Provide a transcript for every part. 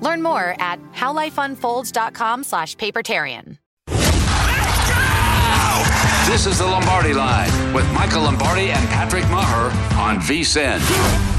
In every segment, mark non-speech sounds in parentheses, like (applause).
Learn more at howlifeunfolds.com slash papertarian. This is the Lombardi Line with Michael Lombardi and Patrick Meagher on VSIN.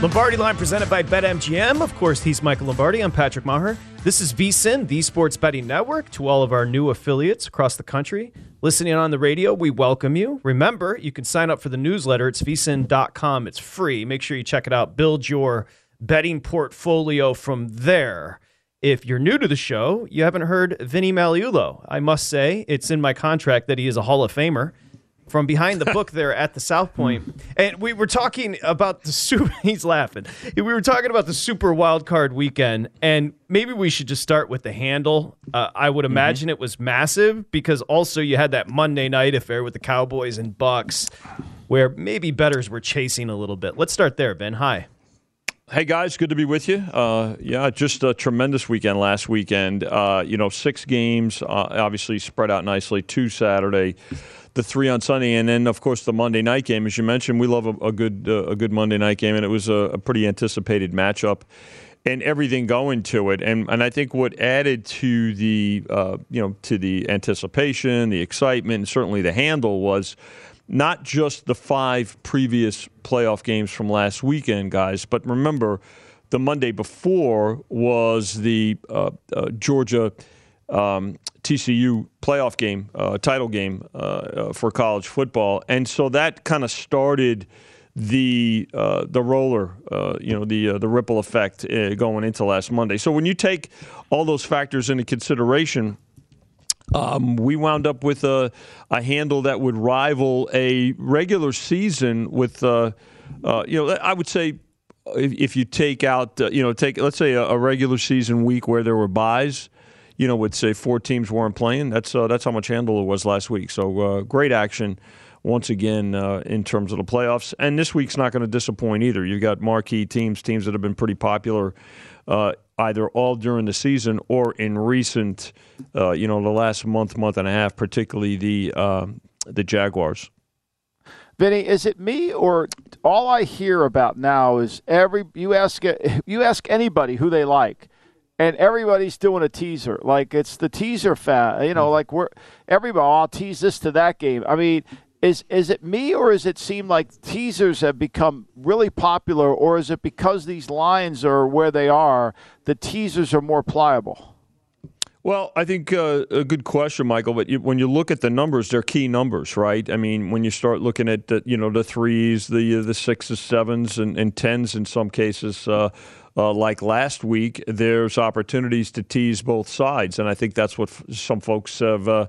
Lombardi Line presented by BetMGM. Of course, he's Michael Lombardi. I'm Patrick Meagher. This is VSIN, the Sports Betting Network. To all of our new affiliates across the country listening on the radio, we welcome you. Remember, you can sign up for the newsletter. It's vsin.com. It's free. Make sure you check it out. Build your betting portfolio from there. If you're new to the show, you haven't heard Vinny Magliulo. I must say, it's in my contract that he is a Hall of Famer from behind the (laughs) book there at the South Point. And we were talking about the super (laughs) he's laughing. We were talking about the super wild card weekend and maybe we should just start with the handle. Uh, I would imagine it was massive because also you had that Monday night affair with the Cowboys and Bucs where maybe betters were chasing a little bit. Let's start there, Ben. Hi. Hey guys, good to be with you. Uh, yeah, just a tremendous weekend last weekend. Uh, you know, six games, uh, obviously spread out nicely. Two Saturday, the three on Sunday, and then of course the Monday night game. As you mentioned, we love a, a good uh, a good Monday night game, and it was a, a, pretty anticipated matchup, and everything going to it. And and I think what added to the uh, you know to the anticipation, the excitement, and certainly the handle was not just the five previous playoff games from last weekend, guys, but remember the Monday before was the uh, uh, Georgia um, TCU playoff game, uh, title game uh, uh, for college football, and so that kind of started the uh, the roller, you know, the the ripple effect going into last Monday. So when you take all those factors into consideration um, we wound up with a, a handle that would rival a regular season with, uh, uh, you know, I would say if, if you take out, uh, you know, take let's say a, a, regular season week where there were byes, you know, would say four teams weren't playing. That's uh, that's how much handle it was last week. So uh, great action once again uh, in terms of the playoffs. And this week's not going to disappoint either. You've got marquee teams, teams that have been pretty popular uh, either all during the season or in recent, uh, you know, the last month, month and a half, particularly the uh, the Jaguars. Vinny, is it me or all I hear about now is every you ask you ask anybody who they like, and everybody's doing a teaser. Like it's the teaser fat, you know, mm-hmm. like we're everybody. Oh, I'll tease this to that game. I mean, is is it me or is it seem like teasers have become really popular or is it because these lines are where they are the teasers are more pliable Well, I think uh, a good question, Michael. But you, when you look at the numbers, they're key numbers, right? I mean, when you start looking at the, you know the threes, the uh, the sixes, sevens, and, and tens in some cases, uh, uh, like last week, there's opportunities to tease both sides, and I think that's what f- some folks have. Uh,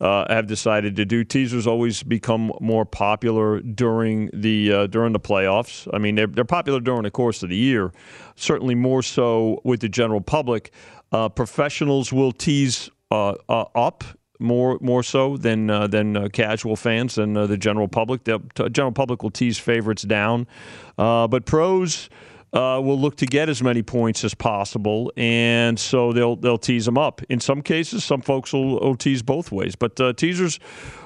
uh, have decided to do. Teasers always become more popular during the uh, during the playoffs. I mean, they're, they're popular during the course of the year, certainly more so with the general public. Uh, professionals will tease uh, up more more so than uh, than uh, casual fans and uh, the general public. The general public will tease favorites down, but pros. Uh, will look to get as many points as possible, and so they'll they'll tease them up. In some cases, some folks will, will tease both ways, but uh, teasers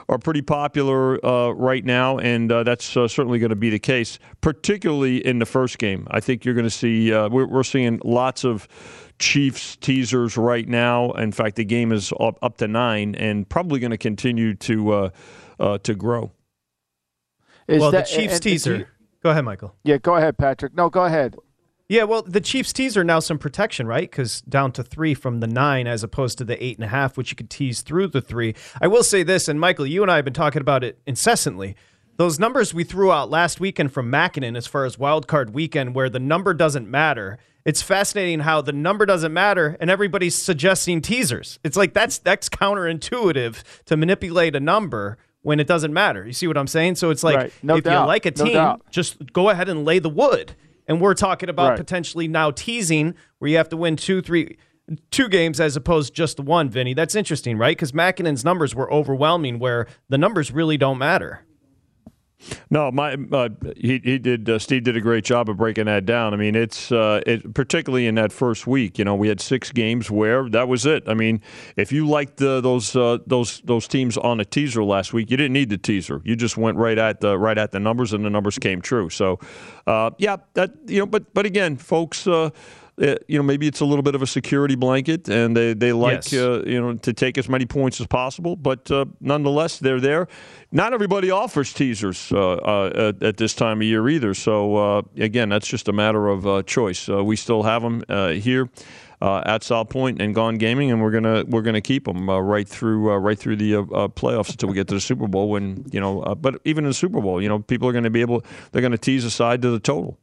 are pretty popular uh, right now, and that's certainly going to be the case, particularly in the first game. I think you're going to see we're, we're seeing lots of Chiefs teasers right now. In fact, the game is up, up to nine and probably going to continue to uh, uh, to grow. Is well, that, the Chiefs and, teaser. Go ahead, Michael. Yeah, go ahead, Patrick. No, go ahead. Yeah, well, the Chiefs teaser now some protection, right? Because down to three from the nine as opposed to the eight and a half, which you could tease through the three. I will say this, and Michael, you and I have been talking about it incessantly. Those numbers we threw out last weekend from Makinen as far as wild card weekend, where the number doesn't matter it's fascinating how the number doesn't matter and everybody's suggesting teasers. It's like that's that's counterintuitive to manipulate a number when it doesn't matter. You see what I'm saying? So it's like right. no if doubt. you like a team, no just go ahead and lay the wood. And we're talking about right. potentially now teasing where you have to win two, three, two games as opposed just the one. Vinny, that's interesting, right? Because Makinen's numbers were overwhelming, where the numbers really don't matter. No, my uh, he he did. Uh, Steve did a great job of breaking that down. I mean, it's uh, it, particularly in that first week. You know, we had six games where that was it. I mean, if you liked the, those uh, those those teams on a teaser last week, you didn't need the teaser. You just went right at the right at the numbers, and the numbers came true. So, uh, yeah, that you know, but but again, folks uh, uh, you know, maybe it's a little bit of a security blanket, and they they like yes. uh, you know to take as many points as possible. But uh, nonetheless, they're there. Not everybody offers teasers uh, uh, at, at, this time of year either. So uh, again, that's just a matter of choice. we still have them here. at South Point and Gone Gaming, and we're gonna we're gonna keep them right through right through the playoffs until we get to the Super Bowl. When you know, but even in the Super Bowl, you know, people are going to be able they're going to tease aside to the total.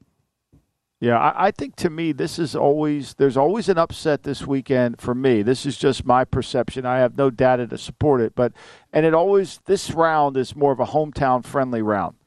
Yeah, I, I, think to me this is always there's always an upset this weekend for me. This is just my perception. I have no data to support it, but and it always this round is more of a hometown friendly round.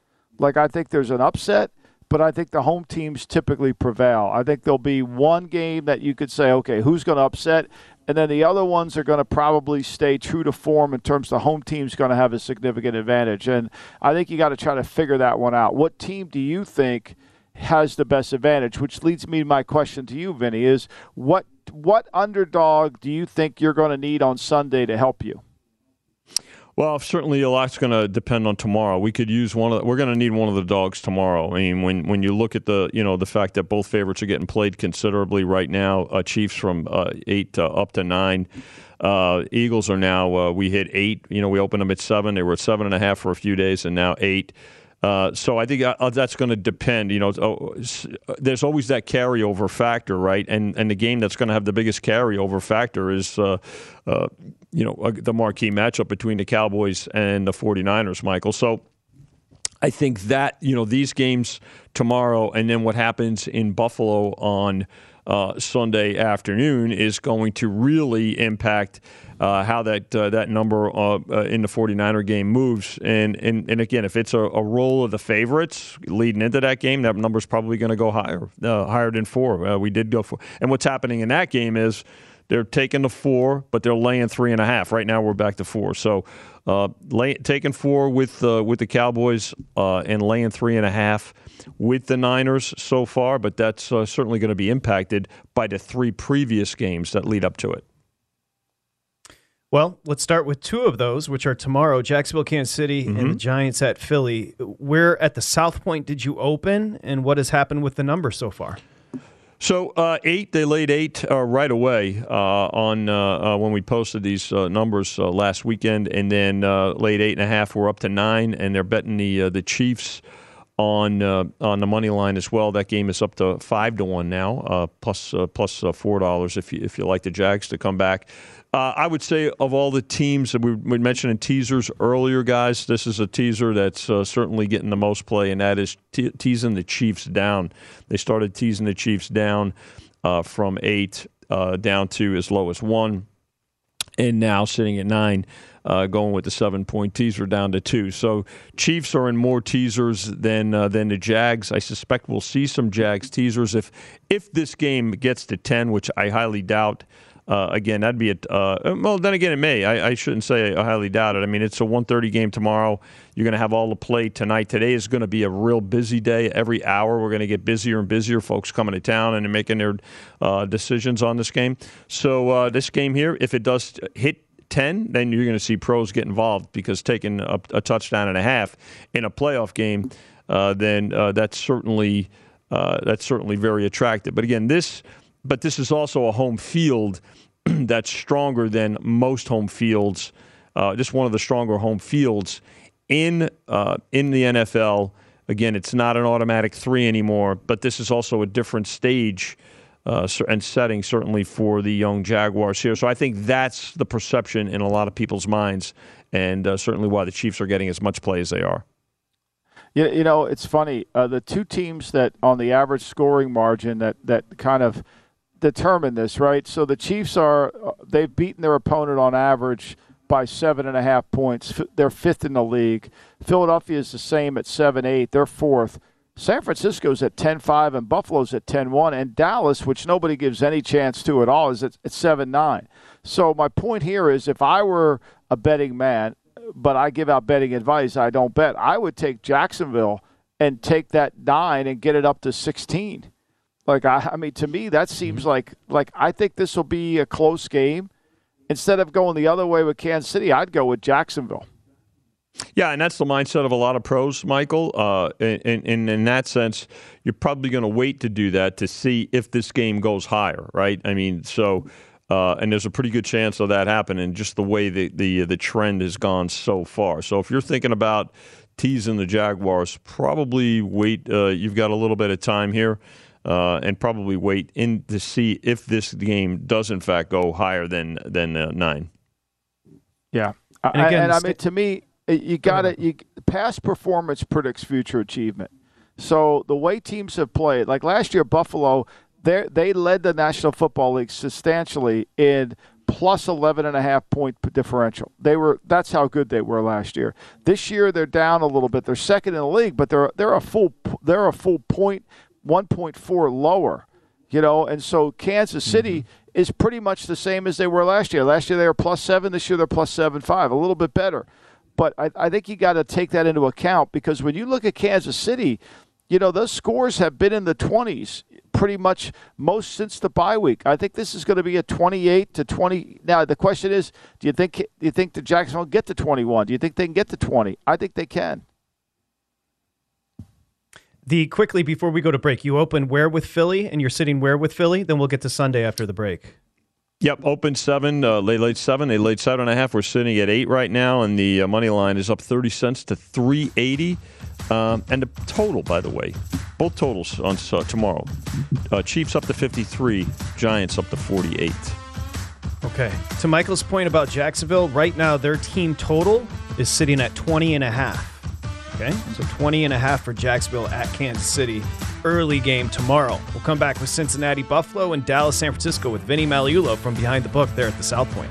Like I think there's an upset, but I think the home teams typically prevail. I think there'll be one game that you could say, okay, who's going to upset, and then the other ones are going to probably stay true to form in terms the home team's going to have a significant advantage. And I think you got to try to figure that one out. What team do you think? Has the best advantage, which leads me to my question to you, Vinny, is what what underdog do you think you're going to need on Sunday to help you? Well, certainly a lot's going to depend on tomorrow. We could use one of. The, we're going to need one of the dogs tomorrow. I mean, when when you look at the you know the fact that both favorites are getting played considerably right now, uh, Chiefs from uh, eight uh, up to nine. Uh, Eagles are now uh, we hit eight. You know, we opened them at seven. They were at seven and a half for a few days, and now eight. Uh, so I think uh, that's going to depend. You know, oh, there's always that carryover factor, right? And and the game that's going to have the biggest carryover factor is, uh, uh you know, uh, the marquee matchup between the Cowboys and the 49ers, Michael. So I think that you know these games tomorrow, and then what happens in Buffalo on Sunday afternoon is going to really impact uh, how that uh, that number uh, uh in the 49er game moves. And, and, and again, if it's a, a role of the favorites leading into that game, that number is probably going to go higher, uh, higher than four. We did go for. And what's happening in that game is they're taking the four, but they're laying three and a half. Right now, we're back to four. So, uh, lay, taking four with uh, with the Cowboys uh, and laying three and a half with the Niners so far, but that's certainly going to be impacted by the three previous games that lead up to it. Well, let's start with two of those, which are tomorrow Jacksonville, Kansas City, mm-hmm. and the mm-hmm. Giants at Philly. Where at the South Point did you open, and what has happened with the number so far? So uh, eight, they laid eight uh, right away uh, on uh, uh, when we posted these uh, numbers last weekend, and then laid eight and a half. We're up to nine, and they're betting the the Chiefs on uh, on the money line as well. That game is up to five to one now, uh, plus, uh, plus uh, four dollars if you if you like the Jags to come back. Uh, I would say of all the teams that we, we mentioned in teasers earlier, guys, this is a teaser that's uh, certainly getting the most play, and that is te- teasing the Chiefs down. They started teasing the Chiefs down from eight down to as low as one, and now sitting at nine uh, going with the seven point teaser down to two. So Chiefs are in more teasers than uh, than the Jags. I suspect we'll see some Jags teasers if if this game gets to ten, which I highly doubt. Uh, again, that'd be a uh, well. Then again, it may. I, I, shouldn't say I highly doubt it. I mean, it's a 1:30 game tomorrow. You're going to have all the play tonight. Today is going to be a real busy day. Every hour, we're going to get busier and busier. Folks coming to town and making their uh, decisions on this game. So uh, this game here, if it does hit 10, then you're going to see pros get involved because taking a, a, touchdown and a half in a playoff game, uh, then uh, that's certainly uh, that's certainly very attractive. But again, this but this is also a home field (clears throat) that's stronger than most home fields. Uh, just one of the stronger home fields in uh, in the NFL. Again, it's not an automatic three anymore, but this is also a different stage uh, and setting certainly for the young Jaguars here. So I think that's the perception in a lot of people's minds, and uh, certainly why the Chiefs are getting as much play as they are. Yeah, you know, it's funny. Uh, the two teams that on the average scoring margin that that kind of determine this, right? So the Chiefs are uh, they've beaten their opponent on average by seven and a half points. They're fifth in the league. Philadelphia is the same at seven eight. They're fourth. San Francisco's at 10-5 and Buffalo's at 10-1 and Dallas, which nobody gives any chance to at all, is at 7-9. So my point here is if I were a betting man, but I give out betting advice, I don't bet, I would take Jacksonville and take that 9 and get it up to 16. Like I, I mean to me that seems mm-hmm. like like I think this will be a close game. Instead of going the other way with Kansas City, I'd go with Jacksonville. Yeah, and that's the mindset of a lot of pros, Michael. Uh, and, in that sense, you're probably going to wait to do that to see if this game goes higher, right? I mean, so uh, and there's a pretty good chance of that happening, just the way the the the trend has gone so far. So if you're thinking about teasing the Jaguars, probably wait. Uh, you've got a little bit of time here. Uh, and probably wait in to see if this game does in fact go higher than than uh, nine. Yeah, and, again, I, and I mean to me, you got to you past performance predicts future achievement. So the way teams have played, like last year, Buffalo, they they led the National Football League substantially in plus 11 and a half point differential. They were that's how good they were last year. This year they're down a little bit. They're second in the league, but they're they're a full they're a full point 1.4 lower. You know, and so Kansas City mm-hmm. is pretty much the same as they were last year. Last year they were plus seven. This year they're plus seven five, a little bit better. But I, I think you got to take that into account because when you look at Kansas City, you know, those scores have been in the 20s pretty much most since the bye week. I think this is going to be a 28 to 20. Now the question is, do you think do you think the Jacksonville get to 21? Do you think they can get to 20? I think they can. The quickly before we go to break, you open where with Philly and you're sitting where with Philly, then we'll get to Sunday after the break. Yep, open seven. Uh, they laid seven. They laid seven and a half. We're sitting at eight right now, and the uh, money line is up thirty cents to three eighty. Um, and the total, by the way, both totals on uh, tomorrow. Uh, Chiefs up to fifty three. Giants up to forty eight. Okay. To Michael's point about Jacksonville, right now their team total is sitting at 20 and a half. Okay. So 20 and a half for Jacksonville at Kansas City. Early game tomorrow. We'll come back with Cincinnati Buffalo and Dallas San Francisco with Vinny Magliulo from behind the book there at the South Point.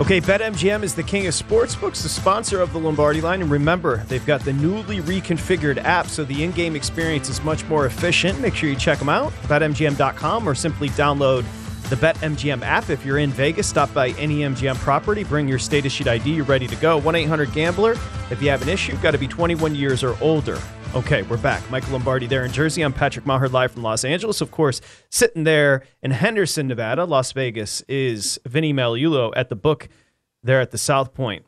Okay, BetMGM is the king of sportsbooks, the sponsor of the Lombardi line. And remember, they've got the newly reconfigured app, so the in game experience is much more efficient. Make sure you check them out, betmgm.com, or simply download the BetMGM app. If you're in Vegas, stop by any MGM property, bring your status sheet ID, you're ready to go. 1 800 Gambler. If you have an issue, got to be 21 years or older. Okay, we're back. Michael Lombardi there in Jersey. I'm Patrick Meagher live from Los Angeles. Of course, sitting there in Henderson, Nevada, Las Vegas, is Vinny Magliulo at the book there at the South Point.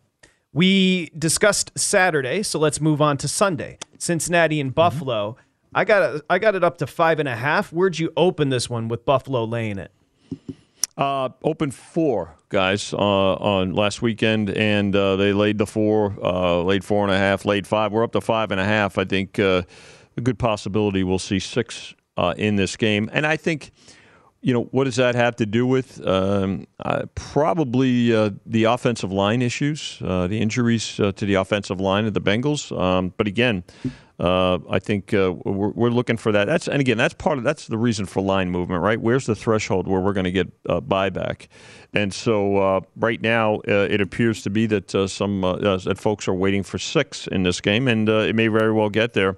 We discussed Saturday, so let's move on to Sunday. Cincinnati and mm-hmm. Buffalo. I got I got it up to five and a half. Where'd you open this one with Buffalo laying it? Uh, open four guys uh, on last weekend, and uh, they laid the four, uh, laid four and a half, laid five. We're up to five and a half. I think uh, a good possibility we'll see six uh, in this game, and I think. You know what does that have to do with? Um, uh, probably the offensive line issues, the injuries to the offensive line of the Bengals. Um, but again, uh, I think uh, we're, we're looking for that. That's and again, that's part of that's the reason for line movement, right? Where's the threshold where we're going to get uh, buyback? And so uh, right now, uh, it appears to be that uh, some that folks are waiting for six in this game, and it may very well get there.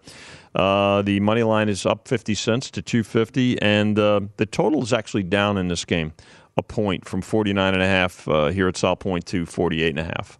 The money line is up 50 cents to 250, and the total is actually down in this game, a point from 49 and a half here at South Point to 48 and a half.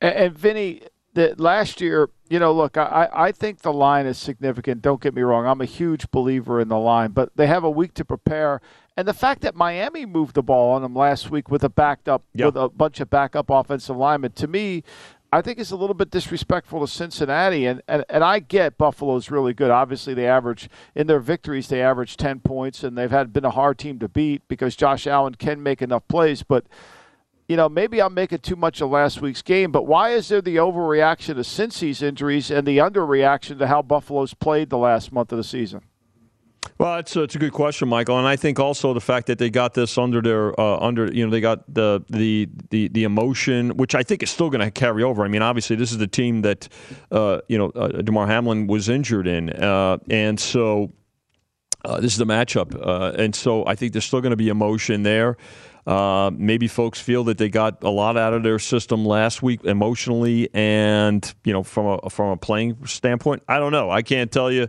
And, and Vinny, the, last year, you know, look, I, I think the line is significant. Don't get me wrong. I'm a huge believer in the line, but they have a week to prepare. And the fact that Miami moved the ball on them last week with a backed up, with a bunch of backup offensive linemen, to me, I think is a little bit disrespectful to Cincinnati. And, and, and I get Buffalo's really good. Obviously, they average in their victories, they average 10 points, and they've had been a hard team to beat because Josh Allen can make enough plays. But you know, maybe I'm making too much of last week's game, but why is there the overreaction to Cincy's injuries and the underreaction to how Buffalo's played the last month of the season? Well, it's a, it's a good question, Michael, and I think also the fact that they got this under their uh, under you know they got the the the, the emotion, which I think is still going to carry over. I mean, obviously this is the team that uh, you know uh, Damar Hamlin was injured in, uh, and so uh, this is the matchup, uh, and so I think there's still going to be emotion there. Uh, maybe folks feel that they got a lot out of their system last week emotionally, and you know from a from a playing standpoint, I don't know. I can't tell you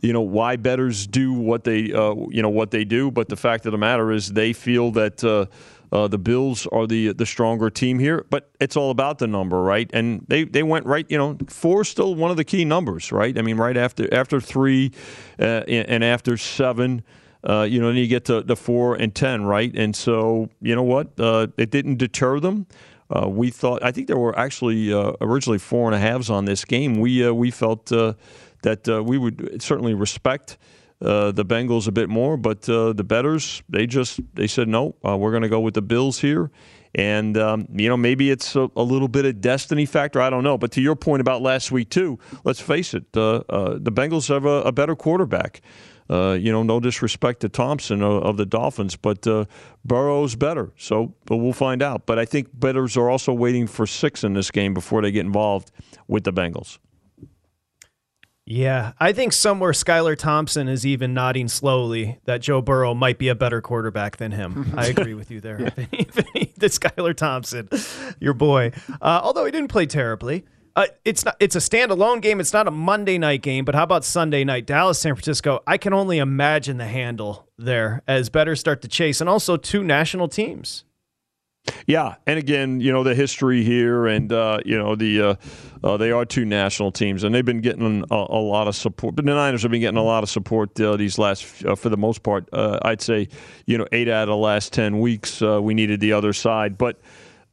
you know why betters do what they uh, you know what they do, but the fact of the matter is they feel that uh, Uh, the Bills are the the stronger team here, but it's all about the number, right? And they, they went right. You know, four still one of the key numbers, right? I mean, right after after three uh, and after seven. Uh, you know, then you get to the four and ten, right? And so, you know what? Uh, it didn't deter them. Uh, we thought, I think there were actually uh, originally four and a halves on this game. We uh, we felt that we would certainly respect uh, the Bengals a bit more, but uh, the betters they just they said no, uh, we're going to go with the Bills here. And um, you know maybe it's a, a, little bit of destiny factor. I don't know. But to your point about last week too, let's face it, uh, uh, the Bengals have a, a better quarterback. Uh, you know, no disrespect to Thompson of, of the Dolphins, but uh, Burrow's better. So, but we'll find out. But I think betters are also waiting for six in this game before they get involved with the Bengals. Yeah, I think somewhere Skylar Thompson is even nodding slowly that Joe Burrow might be a better quarterback than him. I (laughs) agree with you there. (laughs) the Skylar Thompson, your boy. Uh, although he didn't play terribly. Uh, it's not. It's a standalone game. It's not a Monday night game. But how about Sunday night, Dallas, San Francisco? I can only imagine the handle there as better start to chase, and also two national teams. Yeah, and again, you know the history here, and uh, you know the uh, uh, they are two national teams, and they've been getting a, a, lot of support. But the Niners have been getting a lot of support uh, these last, uh, for the most part. Uh, I'd say, you know, eight out of the last ten weeks, we needed the other side, but.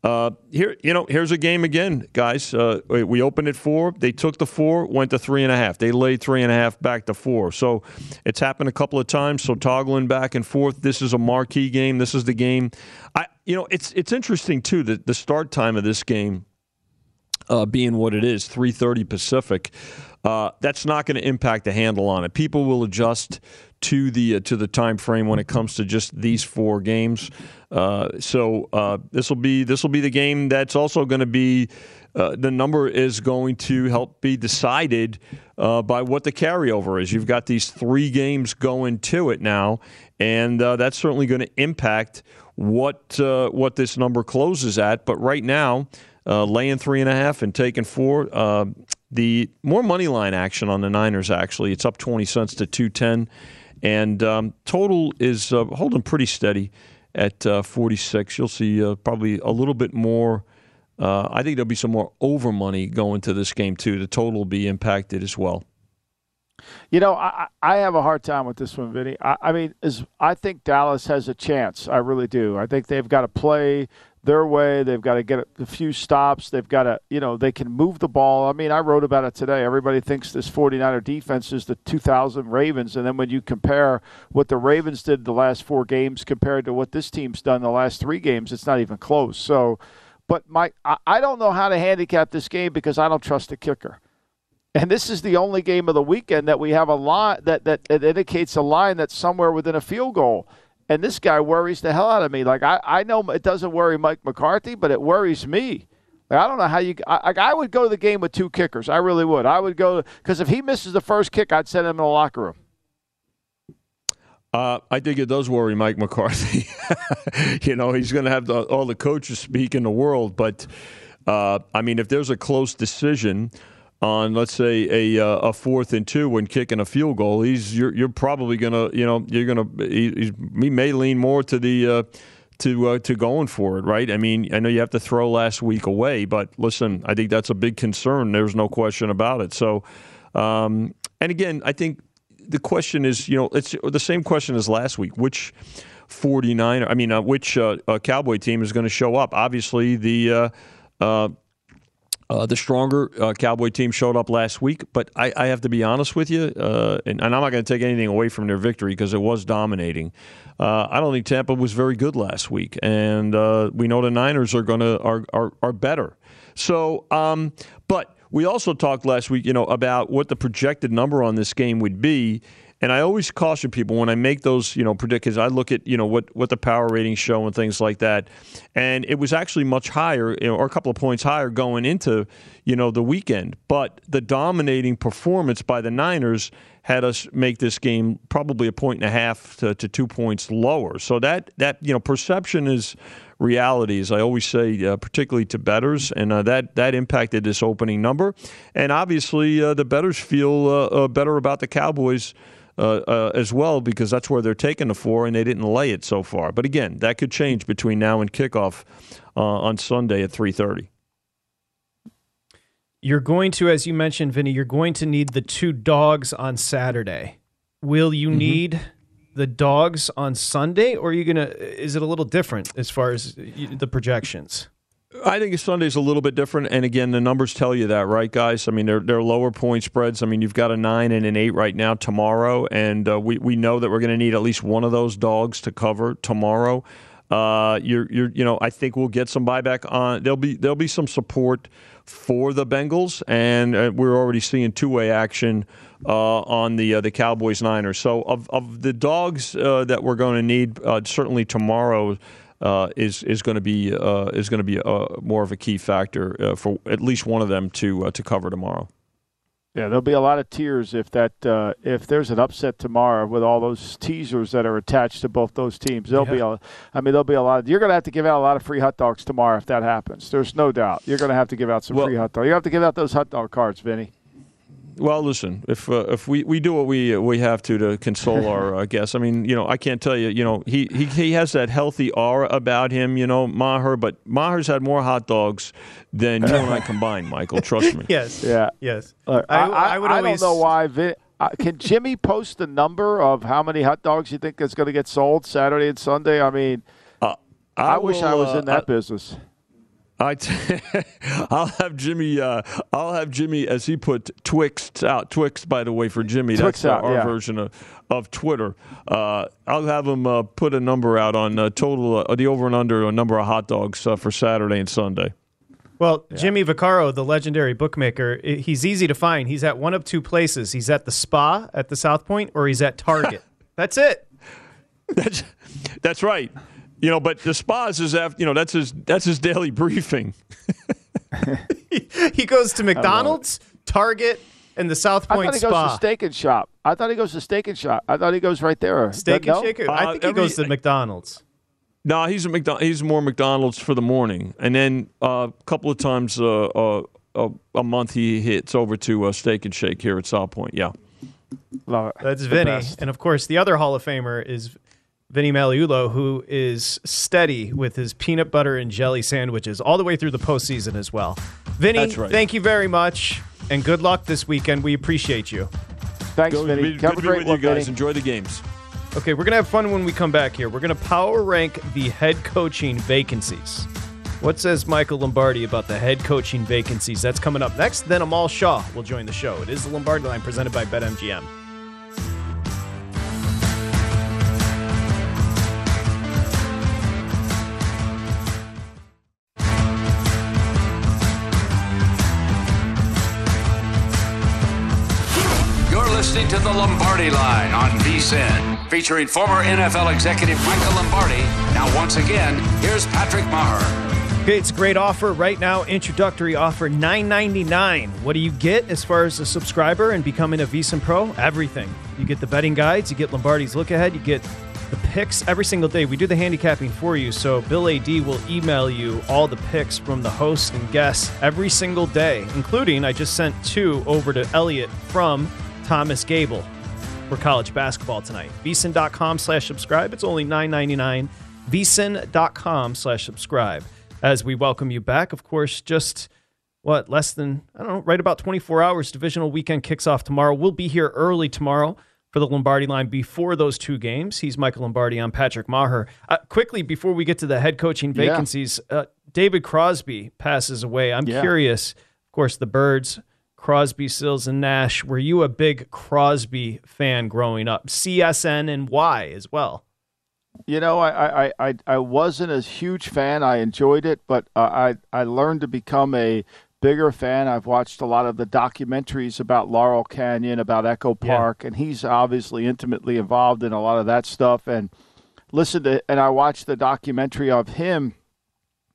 Uh, here, you know, here's a game again, guys. Uh, we opened at four. They took the four, went to three and a half. They laid three and a half back to four. So it's happened a couple of times. So toggling back and forth. This is a marquee game. This is the game. I, you know, it's it's interesting too that the start time of this game uh, being what it is, three thirty Pacific. Uh, that's not going to impact the handle on it. People will adjust to the uh, to the time frame when it comes to just these four games. Uh, so uh, this will be this will be the game that's also going to be uh, the number is going to help be decided uh, by what the carryover is. You've got these three games going to it now, and uh, that's certainly going to impact what what this number closes at. But right now. laying three and a half and taking four. the more money line action on the Niners actually, it's up twenty cents to two ten. And um, total is uh, holding pretty steady at uh, 46. You'll see uh, probably a little bit more. Uh, I think there'll be some more over money going to this game, too. The total will be impacted as well. You know, I, I have a hard time with this one, Vinny. I, I mean, is I think Dallas has a chance. I really do. I think they've got to play their way. They've got to get a few stops. They've got to, you know, they can move the ball. I mean, I wrote about it today. Everybody thinks this 49er defense is the 2000 Ravens. And then when you compare what the Ravens did the last four games compared to what this team's done the last three games, it's not even close. So, but my, I don't know how to handicap this game because I don't trust the kicker. And this is the only game of the weekend that we have a line that, that, that indicates a line that's somewhere within a field goal. And this guy worries the hell out of me. Like I, I know it doesn't worry Mike McCarthy, but it worries me. Like, I don't know how you. I, I would go to the game with two kickers. I really would. I would go because if he misses the first kick, I'd send him in the locker room. Uh, I think it does worry Mike McCarthy. (laughs) you know, he's going to have the, all the coaches speak in the world, but uh, I mean, if there's a close decision on let's say a uh, a fourth and two when kicking a field goal, he's you're you're probably gonna you know you're gonna he, he may lean more to the uh, to uh, to going for it, right? I mean, I know you have to throw last week away, but listen, I think that's a big concern. There's no question about it. So, um, and again, I think the question is, you know, it's the same question as last week. Which 49, I mean, uh, which uh, Cowboy team is going to show up? Obviously, the uh, the stronger uh, Cowboy team showed up last week, but I, I have to be honest with you, uh, and, and, I'm not going to take anything away from their victory because it was dominating. Uh, I don't think Tampa was very good last week, and uh, we know the Niners are going to are, are are better. So, um, but we also talked last week, you know, about what the projected number on this game would be, and I always caution people when I make those, you know, predictions. I look at, you know, what what the power ratings show and things like that, and it was actually much higher, you know, or a couple of points higher going into, you know, the weekend. But the dominating performance by the Niners had us make this game probably a point and a half to, to two points lower. So that that you know perception is reality, as I always say, uh, particularly to bettors, and uh, that that impacted this opening number. And obviously, uh, the bettors feel uh, uh, better about the Cowboys. Uh, as well, because that's where they're taking the four, and they didn't lay it so far. But again, that could change between now and kickoff on Sunday at three thirty. You're going to, as you mentioned, Vinny, you're going to need the two dogs on Saturday. Will you mm-hmm. need the dogs on Sunday, or are you gonna? Is it a little different as far as the projections? I think Sunday's a little bit different, and again, the numbers tell you that, right, guys? I mean, they're they're lower point spreads. I mean, you've got a nine and an eight right now tomorrow, and uh, we we know that we're going to need at least one of those dogs to cover tomorrow. Uh, you're you're you know, I think we'll get some buyback on. There'll be there'll be some support for the Bengals, and uh, we're already seeing two way action uh, on the uh, the Cowboys Niners. So of of the dogs uh, that we're going to need, uh, certainly tomorrow. Uh, is is going to be is going to be more of a key factor for at least one of them to to cover tomorrow. Yeah, there'll be a lot of tears if that uh, if there's an upset tomorrow with all those teasers that are attached to both those teams. There'll yeah. be a, I mean, there'll be a lot. Of, you're going to have to give out a lot of free hot dogs tomorrow if that happens. There's no doubt. You're going to have to give out some well, free hot dogs. You have to give out those hot dog cards, Vinny. Well, listen, if uh, if we, we do what we we have to to console (laughs) our uh, guests, I mean, you know, I can't tell you, you know, he, he he has that healthy aura about him, you know, Meagher, but Meagher's had more hot dogs than you and I (laughs) combined, Michael. Trust me. yes. Yeah. Yes. I, I, I, would I always... don't know why. Vin- uh, can Jimmy post the number of how many hot dogs you think is going to get sold Saturday and Sunday? I mean, uh, I, wish I was in uh, that business. I t- (laughs) I'll have Jimmy. Uh, I'll have Jimmy, as he put Twixt out. Twixt, by the way, for Jimmy. Twix that's out, our yeah. version of, of Twitter. Uh, I'll have him uh, put a number out on uh, total uh, the over and under a number of hot dogs uh, for Saturday and Sunday. Well, yeah. Jimmy Vaccaro, the legendary bookmaker, he's easy to find. He's at one of two places. He's at the spa at the South Point, or he's at Target. (laughs) that's it. That's that's right. You know, but the spas is after you know that's his that's his daily briefing. (laughs) he, goes to McDonald's, Target, and the South Point I thought he Spa. goes to Steak and Shop. I thought he goes to Steak and Shop. I thought he goes right there. Steak and no? Shake. I think uh, he goes to McDonald's. No, he's a McDonald, he's more McDonald's for the morning, and then uh, a couple of times uh, uh, a month he hits over to uh, Steak and Shake here at South Point. Yeah, love it. That's Vinny, and of course the other Hall of Famer is Vinny Magliulo, who is steady with his peanut butter and jelly sandwiches all the way through the postseason as well. Vinny, right. thank you very much, and good luck this weekend. We appreciate you. Thanks, Go, Vinny. Good, good to be with you guys. Vinny. Enjoy the games. Okay, we're gonna have fun when we come back here. We're gonna power rank the head coaching vacancies. What says Michael Lombardi about the head coaching vacancies? That's coming up next. Then Amal Shaw will join the show. It is the Lombardi Line presented by BetMGM. Listening to the Lombardi Line on VSIN, featuring former NFL executive Michael Lombardi. Now, once again, here's Patrick Meagher. Okay, it's a great offer right now. Introductory offer, $9.99. What do you get as far as a subscriber and becoming a VSIN Pro? Everything. You get the betting guides, you get Lombardi's look ahead, you get the picks every single day. We do the handicapping for you, so Bill AD will email you all the picks from the hosts and guests every single day, including I just sent two over to Elliot from Thomas Gable for college basketball tonight. VSIN.com slash subscribe. It's only $9.99. VSIN.com slash subscribe. As we welcome you back, of course, just what, less than, I don't know, right about 24 hours. Divisional weekend kicks off tomorrow. We'll be here early tomorrow for the Lombardi line before those two games. He's Michael Lombardi. I'm Patrick Meagher. Uh, quickly, before we get to the head coaching vacancies, yeah. uh, David Crosby passes away. I'm yeah. curious. Of course, the Byrds Crosby, Stills, and Nash. Were you a big Crosby fan growing up? CSN and why as well? You know, I, I, I, I wasn't a huge fan. I enjoyed it, but uh, I, I learned to become a bigger fan. I've watched a lot of the documentaries about Laurel Canyon, about Echo Park, yeah. and he's obviously intimately involved in a lot of that stuff. And listened to, and I watched the documentary of him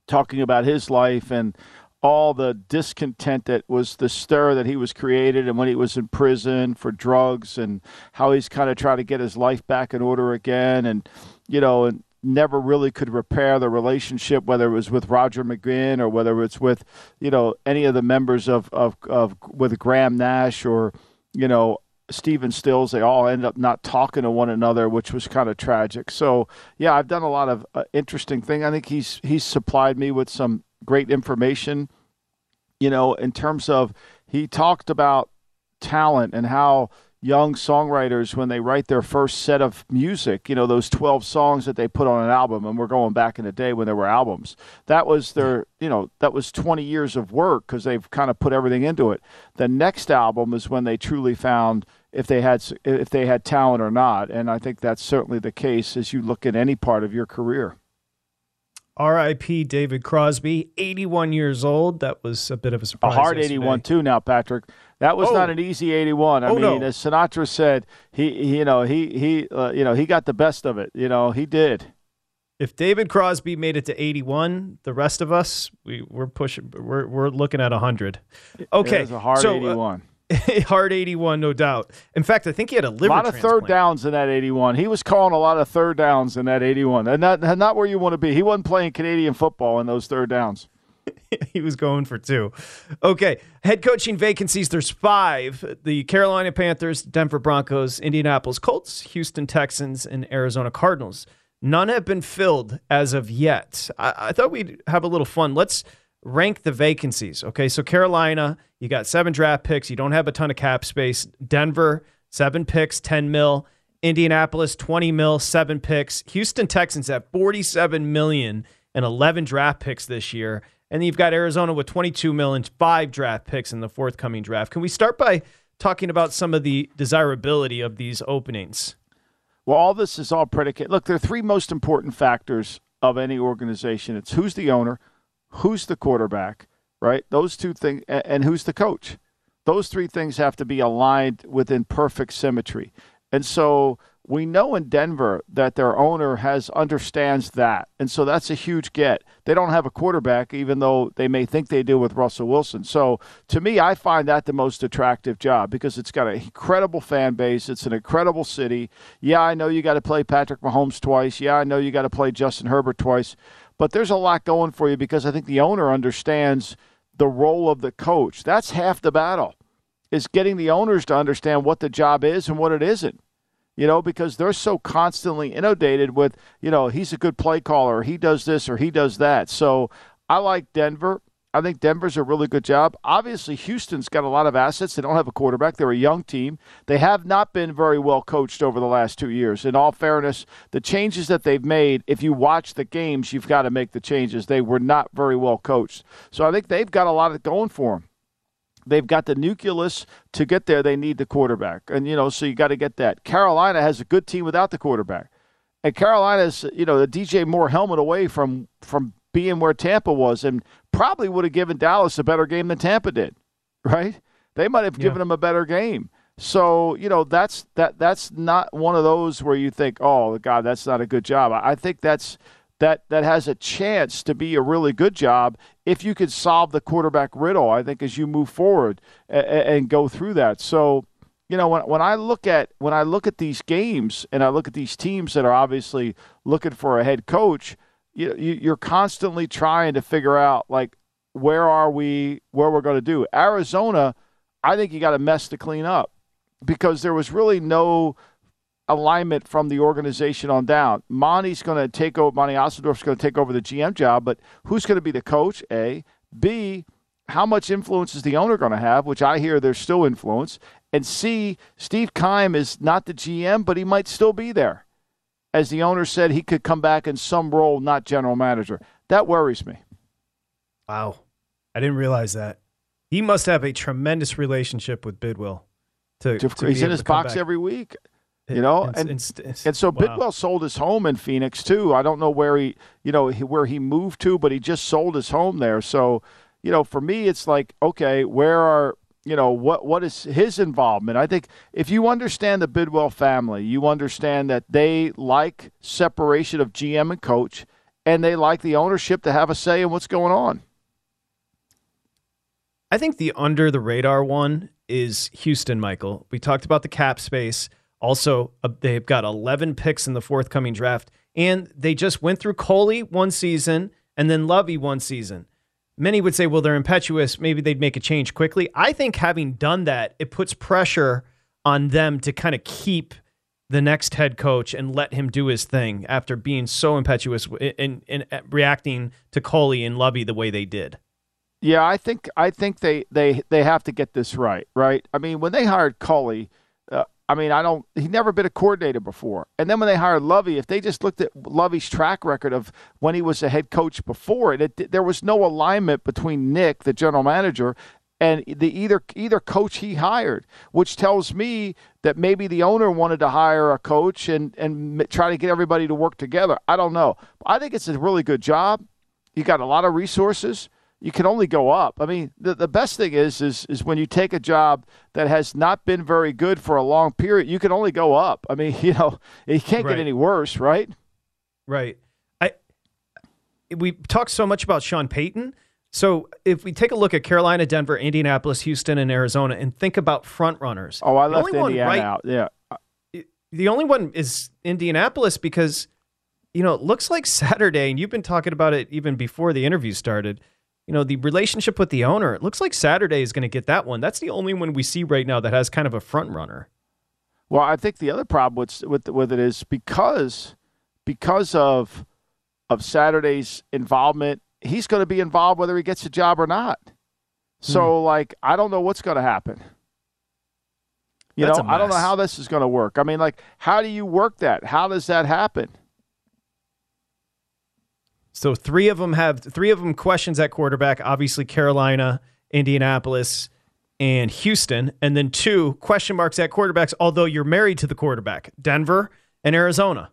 talking about his life and all the discontent that was the stir that he was created and when he was in prison for drugs and how he's kind of trying to get his life back in order again and you know and never really could repair the relationship whether it was with Roger McGuinn or whether it's with you know any of the members of of, of with Graham Nash or you know Stephen Stills, they all end up not talking to one another, which was kind of tragic. So, yeah, I've done a lot of uh, interesting things. I think he's he's supplied me with some great information. You know, in terms of he talked about talent and how young songwriters when they write their first set of music, you know, those 12 songs that they put on an album and we're going back in the day when there were albums. That was their, you know, that was 20 years of work cuz they've kind of put everything into it. The next album is when they truly found if they had if they had talent or not, and I think that's certainly the case as you look at any part of your career. R.I.P. David Crosby, 81 years old. That was a bit of a surprise. A hard yesterday. 81 too. Now, Patrick, that was Oh. not an easy 81. I Oh, mean, no. as Sinatra said, he, he you know he he uh, you know he got the best of it. You know he did. If David Crosby made it to 81, the rest of us, we, we're pushing, we're, we're looking at 100. Okay. it was a hard so, uh, 81. (laughs) hard 81, no doubt. In fact, I think he had a a liver lot of third downs in that 81. He was calling a lot of third downs in that 81, and not not where you want to be. He wasn't playing Canadian football in those third downs. (laughs) he was going for two. Okay, head coaching vacancies. There's five: the Carolina Panthers, Denver Broncos, Indianapolis Colts, Houston Texans, and Arizona Cardinals. None have been filled as of yet. I, I thought we'd have a little fun. Let's rank the vacancies. Okay, so Carolina, you got seven draft picks. You don't have a ton of cap space. Denver, seven picks, ten mil. Indianapolis, twenty mil, seven picks. Houston Texans have forty-seven million and eleven draft picks this year. And you've got Arizona with 22 mil and five draft picks in the forthcoming draft. Can we start by talking about some of the desirability of these openings? Well, all this is all predicated. Look, there are three most important factors of any organization. It's who's the owner, who's the quarterback, right? Those two things, and, who's the coach. Those three things have to be aligned within perfect symmetry. And so we know in Denver that their owner has understands that. And so that's a huge get. They don't have a quarterback even though they may think they do with Russell Wilson. So to me I find that the most attractive job because it's got an incredible fan base, it's an incredible city. Yeah, I know you got to play Patrick Mahomes twice. Yeah, I know you got to play Justin Herbert twice. But there's a lot going for you because I think the owner understands the role of the coach. That's half the battle. Is getting the owners to understand what the job is and what it isn't you know, because they're so constantly inundated with, you know, he's a good play caller, he does this or he does that. So I like Denver. I think Denver's a really good job. Obviously, Houston's got a lot of assets. They don't have a quarterback. They're a young team. They have not been very well coached over the last two years. In all fairness, the changes that they've made, if you watch the games, you've got to make the changes. They were not very well coached. So I think they've got a lot of going for them they've got the nucleus to get there they need the quarterback and you know so you got to get that carolina has a good team without the quarterback and carolina's you know the dj moore helmet away from from being where tampa was and probably would have given dallas a better game than tampa did right they might have given them a better game so you know that's that that's not one of those where you think oh god that's not a good job i, I think that's that that has a chance to be a really good job if you could solve the quarterback riddle. I think as you move forward and, and go through that. So, you know, when when I look at when I look at these games and I look at these teams that are obviously looking for a head coach, you, you you're constantly trying to figure out like where are we, where we're going to do. Arizona, I think you got a mess to clean up because there was really no alignment from the organization on down. Monti's going to take over. Monti Ossenfort's going to take over the GM job, but who's going to be the coach? A, B. How much influence is the owner going to have? Which I hear there's still influence. And C. Steve Keim is not the GM, but he might still be there. As the owner said, he could come back in some role, not general manager. That worries me. Wow. I didn't realize that. He must have a tremendous relationship with Bidwell. To, to be He's in his box back. every week. You know, And- and and- and- and so wow. Bidwell sold his home in Phoenix too. I don't know where he, you know, he, where he moved to, but he just sold his home there. So, you know, for me, it's like, okay, where are you know what what is his involvement? I think if you understand the Bidwell family, you understand that they like separation of GM and coach, and they like the ownership to have a say in what's going on. I think the under the radar one is Houston, Michael. We talked about the cap space. Also, uh, they've got 11 picks in the forthcoming draft, and they just went through Culley one season and then Lovie one season. Many would say, well, they're impetuous. Maybe they'd make a change quickly. I think having done that, it puts pressure on them to kind of keep the next head coach and let him do his thing after being so impetuous in, in, in reacting to Culley and Lovie the way they did. Yeah, I think I think they they they have to get this right, right? I mean, when they hired Culley, uh, I mean, I don't. He never been a coordinator before, and then when they hired Lovie, if they just looked at Lovie's track record of when he was a head coach before it, it there was no alignment between Nick, the general manager, and the either either coach he hired, which tells me that maybe the owner wanted to hire a coach and and try to get everybody to work together. I don't know. I think it's a really good job. You got a lot of resources you can only go up. I mean, the, the best thing is, is is when you take a job that has not been very good for a long period, you can only go up. I mean, (laughs) you know, it can't right. get any worse, right? Right. I we talked so much about Sean Payton. So if we take a look at Carolina, Denver, Indianapolis, Houston, and Arizona, and think about front runners. Oh, I left Indiana right, out. Yeah. The only one is Indianapolis because, you know, it looks like Saturday, and you've been talking about it even before the interview started you know, the relationship with the owner, it looks like Saturday is going to get that one. That's the only one we see right now that has kind of a front runner. Well, I think the other problem with with, with it is because because of of Saturday's involvement, he's going to be involved whether he gets a job or not. So, hmm. like, I don't know what's going to happen. You That's know, I don't know how this is going to work. I mean, like, how do you work that? How does that happen? So three of them have three of them questions at quarterback. Obviously, Carolina, Indianapolis, and Houston, and then two question marks at quarterbacks. Although you're married to the quarterback, Denver and Arizona.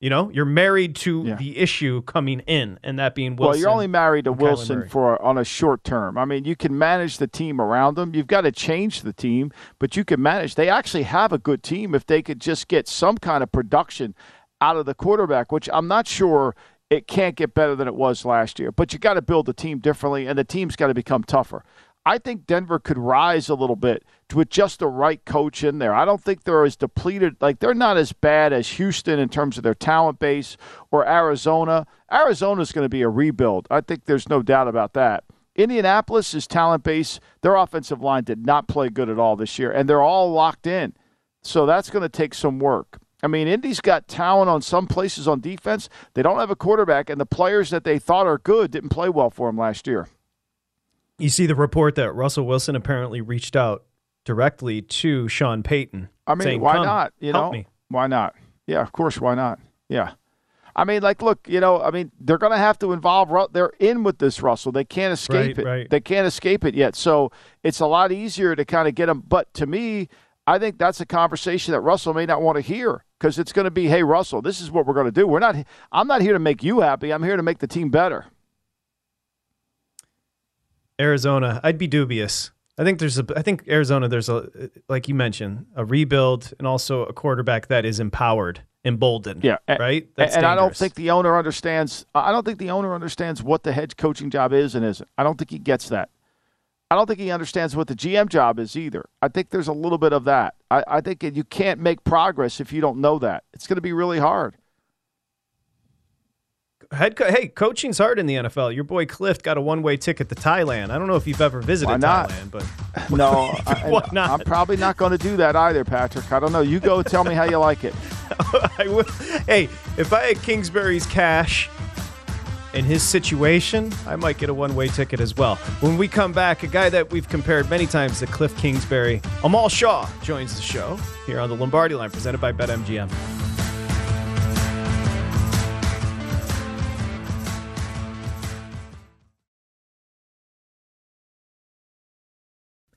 You know, you're married to yeah. the issue coming in, and that being Wilson. Well, you're only married to Wilson for on a short term. I mean, you can manage the team around them. You've got to change the team, but you can manage. They actually have a good team if they could just get some kind of production out of the quarterback, which I'm not sure it can't get better than it was last year. But you got to build the team differently, and the team's got to become tougher. I think Denver could rise a little bit with just the right coach in there. I don't think they're as depleted, like they're not as bad as Houston in terms of their talent base or Arizona. Arizona's going to be a rebuild. I think there's no doubt about that. Indianapolis is talent base. Their offensive line did not play good at all this year, and they're all locked in. So that's going to take some work. I mean, Indy's got talent on some places on defense. They don't have a quarterback, and the players that they thought are good didn't play well for them last year. You see the report that Russell Wilson apparently reached out directly to Sean Payton. I mean, saying, why not? You know, me. why not? Yeah, of course, why not? Yeah. I mean, like, look, you know, I mean, they're going to have to involve. They're in with this Russell. They can't escape right, it. Right. They can't escape it yet. So it's a lot easier to kind of get them. But to me, I think that's a conversation that Russell may not want to hear because it's going to be, hey, Russell, this is what we're going to do. We're not. I'm not here to make you happy. I'm here to make the team better. Arizona, I'd be dubious. I think there's a. I think Arizona, there's a, like you mentioned, a rebuild and also a quarterback that is empowered, emboldened. Yeah, right. That's and, and I don't think the owner understands. I don't think the owner understands what the head coaching job is and isn't. I don't think he gets that. I don't think he understands what the GM job is either. I think there's a little bit of that. I, I think you can't make progress if you don't know that. It's going to be really hard. Head co- hey, coaching's hard in the NFL. Your boy Cliff got a one-way ticket to Thailand. I don't know if you've ever visited? Thailand, but (laughs) no, (laughs) why I, not? I'm probably not going to do that either, Patrick. I don't know. You go tell me how you like it. (laughs) I will. Hey, if I had Kingsbury's cash in his situation, I might get a one way ticket as well. When we come back, a guy that we've compared many times to Cliff Kingsbury, Amal Shah, joins the show here on the Lombardi line presented by BetMGM.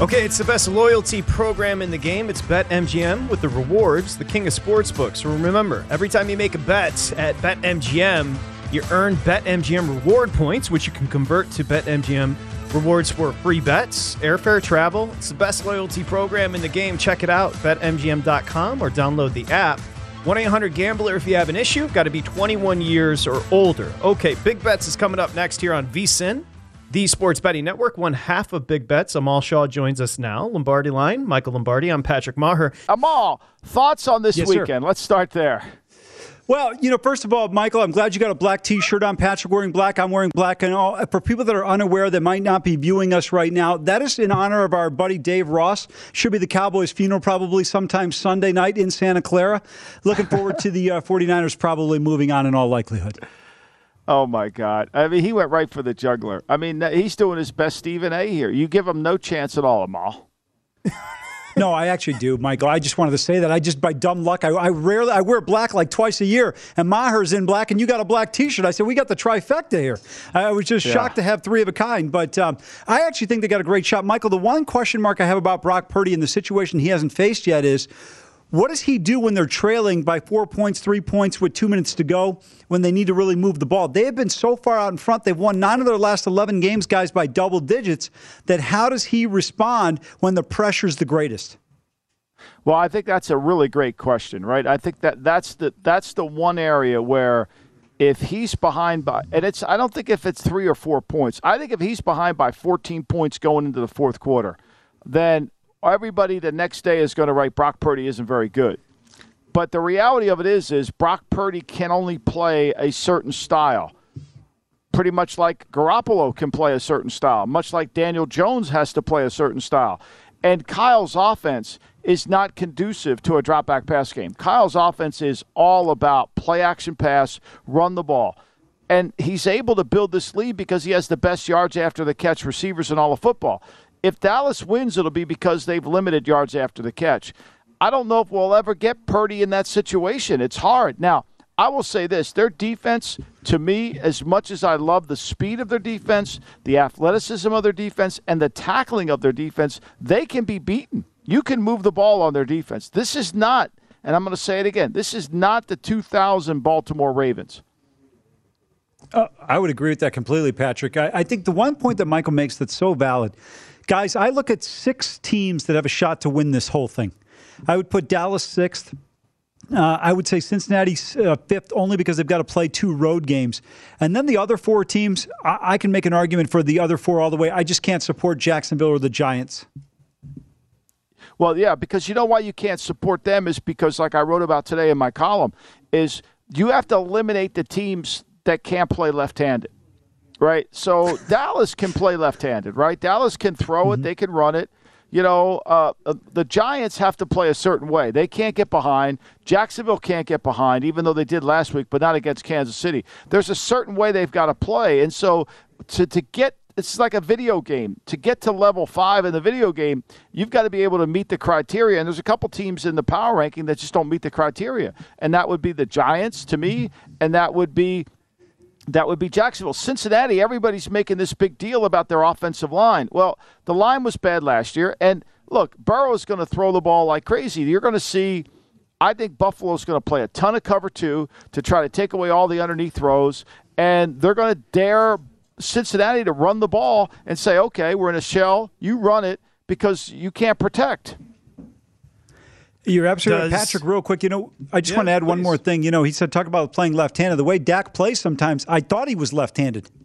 Okay, it's the best loyalty program in the game. It's BetMGM with the rewards, the king of sportsbooks. Remember, every time you make a bet at BetMGM, you earn BetMGM reward points, which you can convert to BetMGM rewards for free bets, airfare travel. It's the best loyalty program in the game. Check it out, betmgm.com or download the app. 1 800 Gambler if you have an issue. Got to be 21 years or older. Okay, Big Bets is coming up next here on VSIN, the Sports Betting Network. One half of Big Bets. Amal Shah joins us now. Lombardi line, Michael Lombardi. I'm Patrick Meagher. Amal, thoughts on this Yes, sir. weekend? Let's start there. Well, you know, first of all, Michael, I'm glad you got a black T-shirt on. Patrick wearing black. I'm wearing black. And all for people that are unaware that might not be viewing us right now, that is in honor of our buddy Dave Ross. Should be the Cowboys' funeral probably sometime Sunday night in Santa Clara. Looking forward to the uh, 49ers probably moving on in all likelihood. Oh my God! I mean, he went right for the juggler. I mean, he's doing his best Stephen A. here. You give him no chance at all, Amal. No, I actually do, Michael. I just wanted to say that. I just by dumb luck, I, I rarely I wear black like twice a year, and Meagher's in black, and you got a black T-shirt. I said we got the trifecta here. I was just Yeah. shocked to have three of a kind, but um, I actually think they got a great shot, Michael. The one question mark I have about Brock Purdy and the situation he hasn't faced yet is. What does he do when they're trailing by four points, three points with two minutes to go when they need to really move the ball? They have been so far out in front. They've won nine of their last 11 games, guys, by double digits. That how does he respond when the pressure's the greatest? Well, I think that's a really great question, right? I think that that's the that's the one area where if he's behind by and it's I don't think if it's 3 or 4 points. I think if he's behind by 14 points going into the fourth quarter, then everybody the next day is going to write Brock Purdy isn't very good. But the reality of it is is Brock Purdy can only play a certain style. Pretty much like Garoppolo can play a certain style, much like Daniel Jones has to play a certain style. And Kyle's offense is not conducive to a drop back pass game. Kyle's offense is all about play action pass, run the ball. And he's able to build this lead because he has the best yards after the catch receivers in all of football. If Dallas wins, it'll be because they've limited yards after the catch. I don't know if we'll ever get Purdy in that situation. It's hard. Now, I will say this their defense, to me, as much as I love the speed of their defense, the athleticism of their defense, and the tackling of their defense, they can be beaten. You can move the ball on their defense. This is not and I'm going to say it again. This is not the 2000 Baltimore Ravens. Uh, I would agree with that completely, Patrick. I, I think the one point that Michael makes that's so valid, guys, I look at six teams that have a shot to win this whole thing. I would put Dallas sixth. Uh, I would say Cincinnati uh, fifth only because they've got to play two road games. And then the other four teams, I-, I can make an argument for the other four all the way. I just can't support Jacksonville or the Giants. Well, yeah, because you know why you can't support them is because, like I wrote about today in my column, is you have to eliminate the teams that can't play left-handed, right? So (laughs) Dallas can play left-handed, right? Dallas can throw mm-hmm. it, they can run it. You know, uh, uh, the Giants have to play a certain way. They can't get behind. Jacksonville can't get behind, even though they did last week, but not against Kansas City. There's a certain way they've got to play, and so to to get it's like a video game. To get to level five in the video game, you've got to be able to meet the criteria. And there's a couple teams in the power ranking that just don't meet the criteria. And that would be the Giants to me, and that would be that would be Jacksonville. Cincinnati, everybody's making this big deal about their offensive line. Well, the line was bad last year. And look, Burrow's going to throw the ball like crazy. You're going to see, I think Buffalo's going to play a ton of cover two to try to take away all the underneath throws. And they're going to dare Cincinnati to run the ball and say, okay, we're in a shell, you run it because you can't protect. You're absolutely Does, Patrick. Real quick, you know, I just yeah, want to add please. one more thing. You know, he said talk about playing left-handed. The way Dak plays sometimes, I thought he was left-handed. (laughs)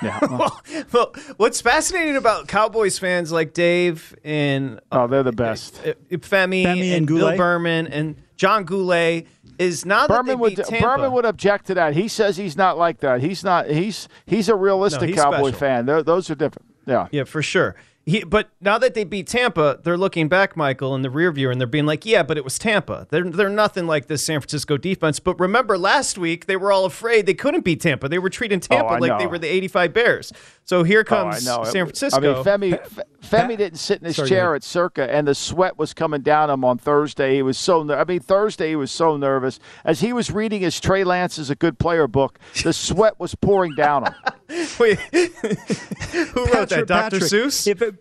Yeah. Well, well, what's fascinating about Cowboys fans like Dave and oh, they're the best. Uh, Femi, Femi and, and Bill Berman and John Goulet is not Berman would Berman would object to that. He says he's not like that. He's not. He's he's a realistic no, he's Cowboy special. fan. They're, those are different. Yeah. Yeah, for sure. He, but now that they beat Tampa, they're looking back, Michael, in the rear view, and they're being like, "Yeah, but it was Tampa. They're they're nothing like this San Francisco defense." But remember, last week they were all afraid they couldn't beat Tampa. They were treating oh, Tampa oh, like know. they were the '85 Bears. So here oh, comes oh, San Francisco. I mean, Femi (laughs) Femi didn't sit in his Sorry, chair at Circa, and the sweat was coming down him on Thursday. He was so. I mean, Thursday he was so nervous as he was reading his Trey Lance is a good player book. The sweat was pouring down him. (laughs) Wait, who wrote that? Dr. Seuss. If it,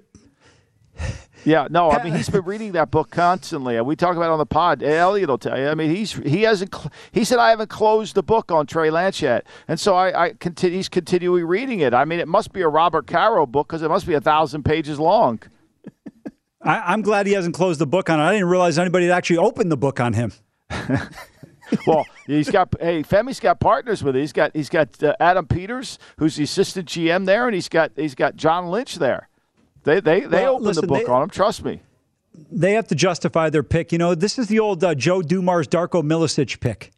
yeah, no, I mean he's been reading that book constantly. We talk about it on the pod. Elliot will tell you. I mean he's he hasn't. He said I haven't closed the book on Trey Lance yet, and so I, I continue. He's continually reading it. I mean it must be a Robert Caro book because it must be a thousand pages long. I, am glad he hasn't closed the book on it. I didn't realize anybody had actually opened the book on him. (laughs) well, he's got hey Femi's got partners with it. He's got he's got uh, Adam Peters, who's the assistant GM there, and he's got he's got John Lynch there. They they they well, opened listen, the book they, on him. Trust me. They have to justify their pick. You know, this is the old uh, Joe Dumars Darko Milicic pick.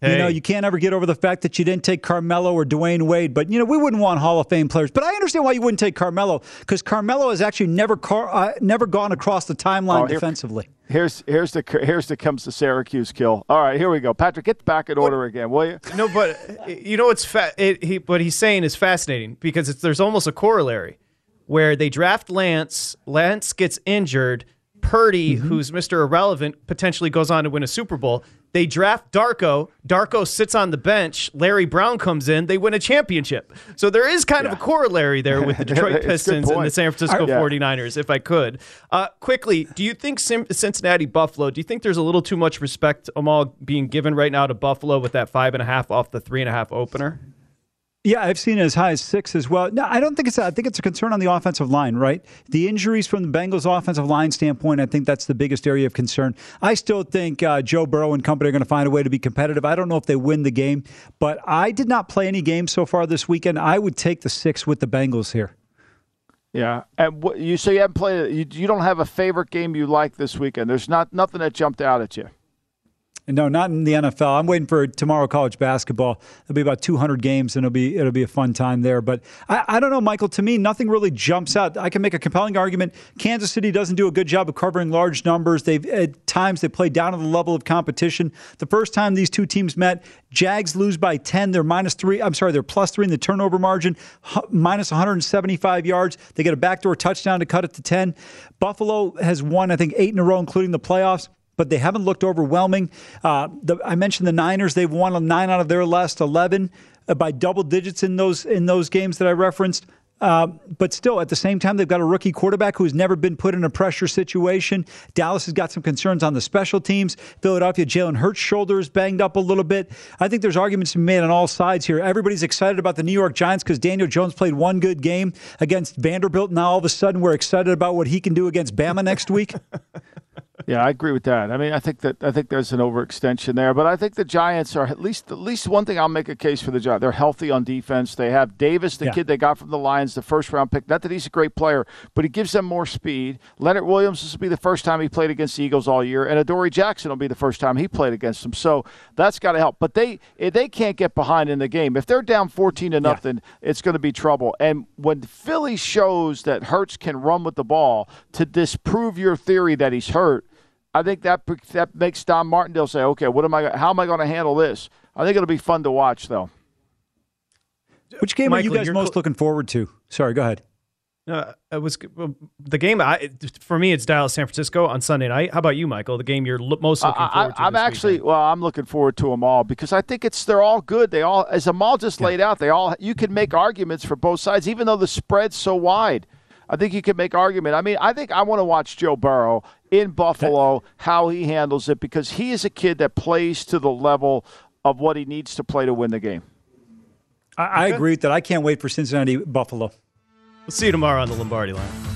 Hey. You know, you can't ever get over the fact that you didn't take Carmelo or Dwyane Wade. But, you know, we wouldn't want Hall of Fame players. But I understand why you wouldn't take Carmelo because Carmelo has actually never car, uh, never gone across the timeline oh, here, defensively. Here's here's the here's the comes the Syracuse kill. All right, here we go. Patrick, get back in order what? again, will you? No, but you know what's fa- it, he, what he's saying is fascinating because there's almost a corollary where they draft Lance, Lance gets injured, Purdy, mm-hmm. who's Mr. Irrelevant, potentially goes on to win a Super Bowl. They draft Darko. Darko sits on the bench. Larry Brown comes in. They win a championship. So there is kind yeah. of a corollary there with the (laughs) Detroit Pistons and the San Francisco yeah. 49ers, if I could. Uh, quickly, do you think Cincinnati Buffalo, do you think there's a little too much respect, Amal, being given right now to Buffalo with that five and a half off the three and a half opener? Yeah, I've seen it as high as six as well. No, I don't think it's. I think it's a concern on the offensive line, right? The injuries from the Bengals' offensive line standpoint, I think that's the biggest area of concern. I still think uh, Joe Burrow and company are going to find a way to be competitive. I don't know if they win the game, but I did not play any games so far this weekend. I would take the six with the Bengals here. Yeah, and what, you so you haven't played. You, you don't have a favorite game you like this weekend. There's not nothing that jumped out at you. No, not in the NFL. I'm waiting for tomorrow college basketball. There'll be about 200 games, and it'll be it'll be a fun time there. But I, I don't know, Michael. To me, nothing really jumps out. I can make a compelling argument. Kansas City doesn't do a good job of covering large numbers. They've at times they play down to the level of competition. The first time these two teams met, Jags lose by 10. They're minus three. I'm sorry, they're plus three in the turnover margin, minus 175 yards. They get a backdoor touchdown to cut it to 10. Buffalo has won, I think, eight in a row, including the playoffs but they haven't looked overwhelming. Uh, the, I mentioned the Niners; they've won nine out of their last eleven uh, by double digits in those in those games that I referenced. Uh, but still, at the same time, they've got a rookie quarterback who's never been put in a pressure situation. Dallas has got some concerns on the special teams. Philadelphia, Jalen Hurts' shoulder is banged up a little bit. I think there's arguments to be made on all sides here. Everybody's excited about the New York Giants because Daniel Jones played one good game against Vanderbilt. Now all of a sudden, we're excited about what he can do against Bama next week. (laughs) Yeah, I agree with that. I mean, I think that I think there's an overextension there, but I think the Giants are at least at least one thing I'll make a case for the Giants. They're healthy on defense. They have Davis, the Yeah. kid they got from the Lions, the first round pick. Not that he's a great player, but he gives them more speed. Leonard Williams this will be the first time he played against the Eagles all year, and Adoree Jackson will be the first time he played against them. So that's got to help. But they eh, they can't get behind in the game. If they're down fourteen to nothing, it's going to be trouble. And when Philly shows that Hurts can run with the ball to disprove your theory that he's hurt. I think that that makes Don Martindale say, "Okay, what am I? How am I going to handle this?" I think it'll be fun to watch, though. Which game Michael, are you guys most cl- looking forward to? Sorry, go ahead. Uh, it was well, the game. I for me, it's Dallas San Francisco on Sunday night. How about you, Michael? The game you're lo- most looking I, forward to. am this actually weekend? well. I'm looking forward to them all because I think it's they're all good. They all, as Amal just laid out, they all you can make arguments for both sides, even though the spread's so wide. I think you can make argument. I mean, I think I want to watch Joe Burrow in Buffalo, how he handles it, because he is a kid that plays to the level of what he needs to play to win the game. I, I agree with that. I can't wait for Cincinnati Buffalo. We'll see you tomorrow on the Lombardi line.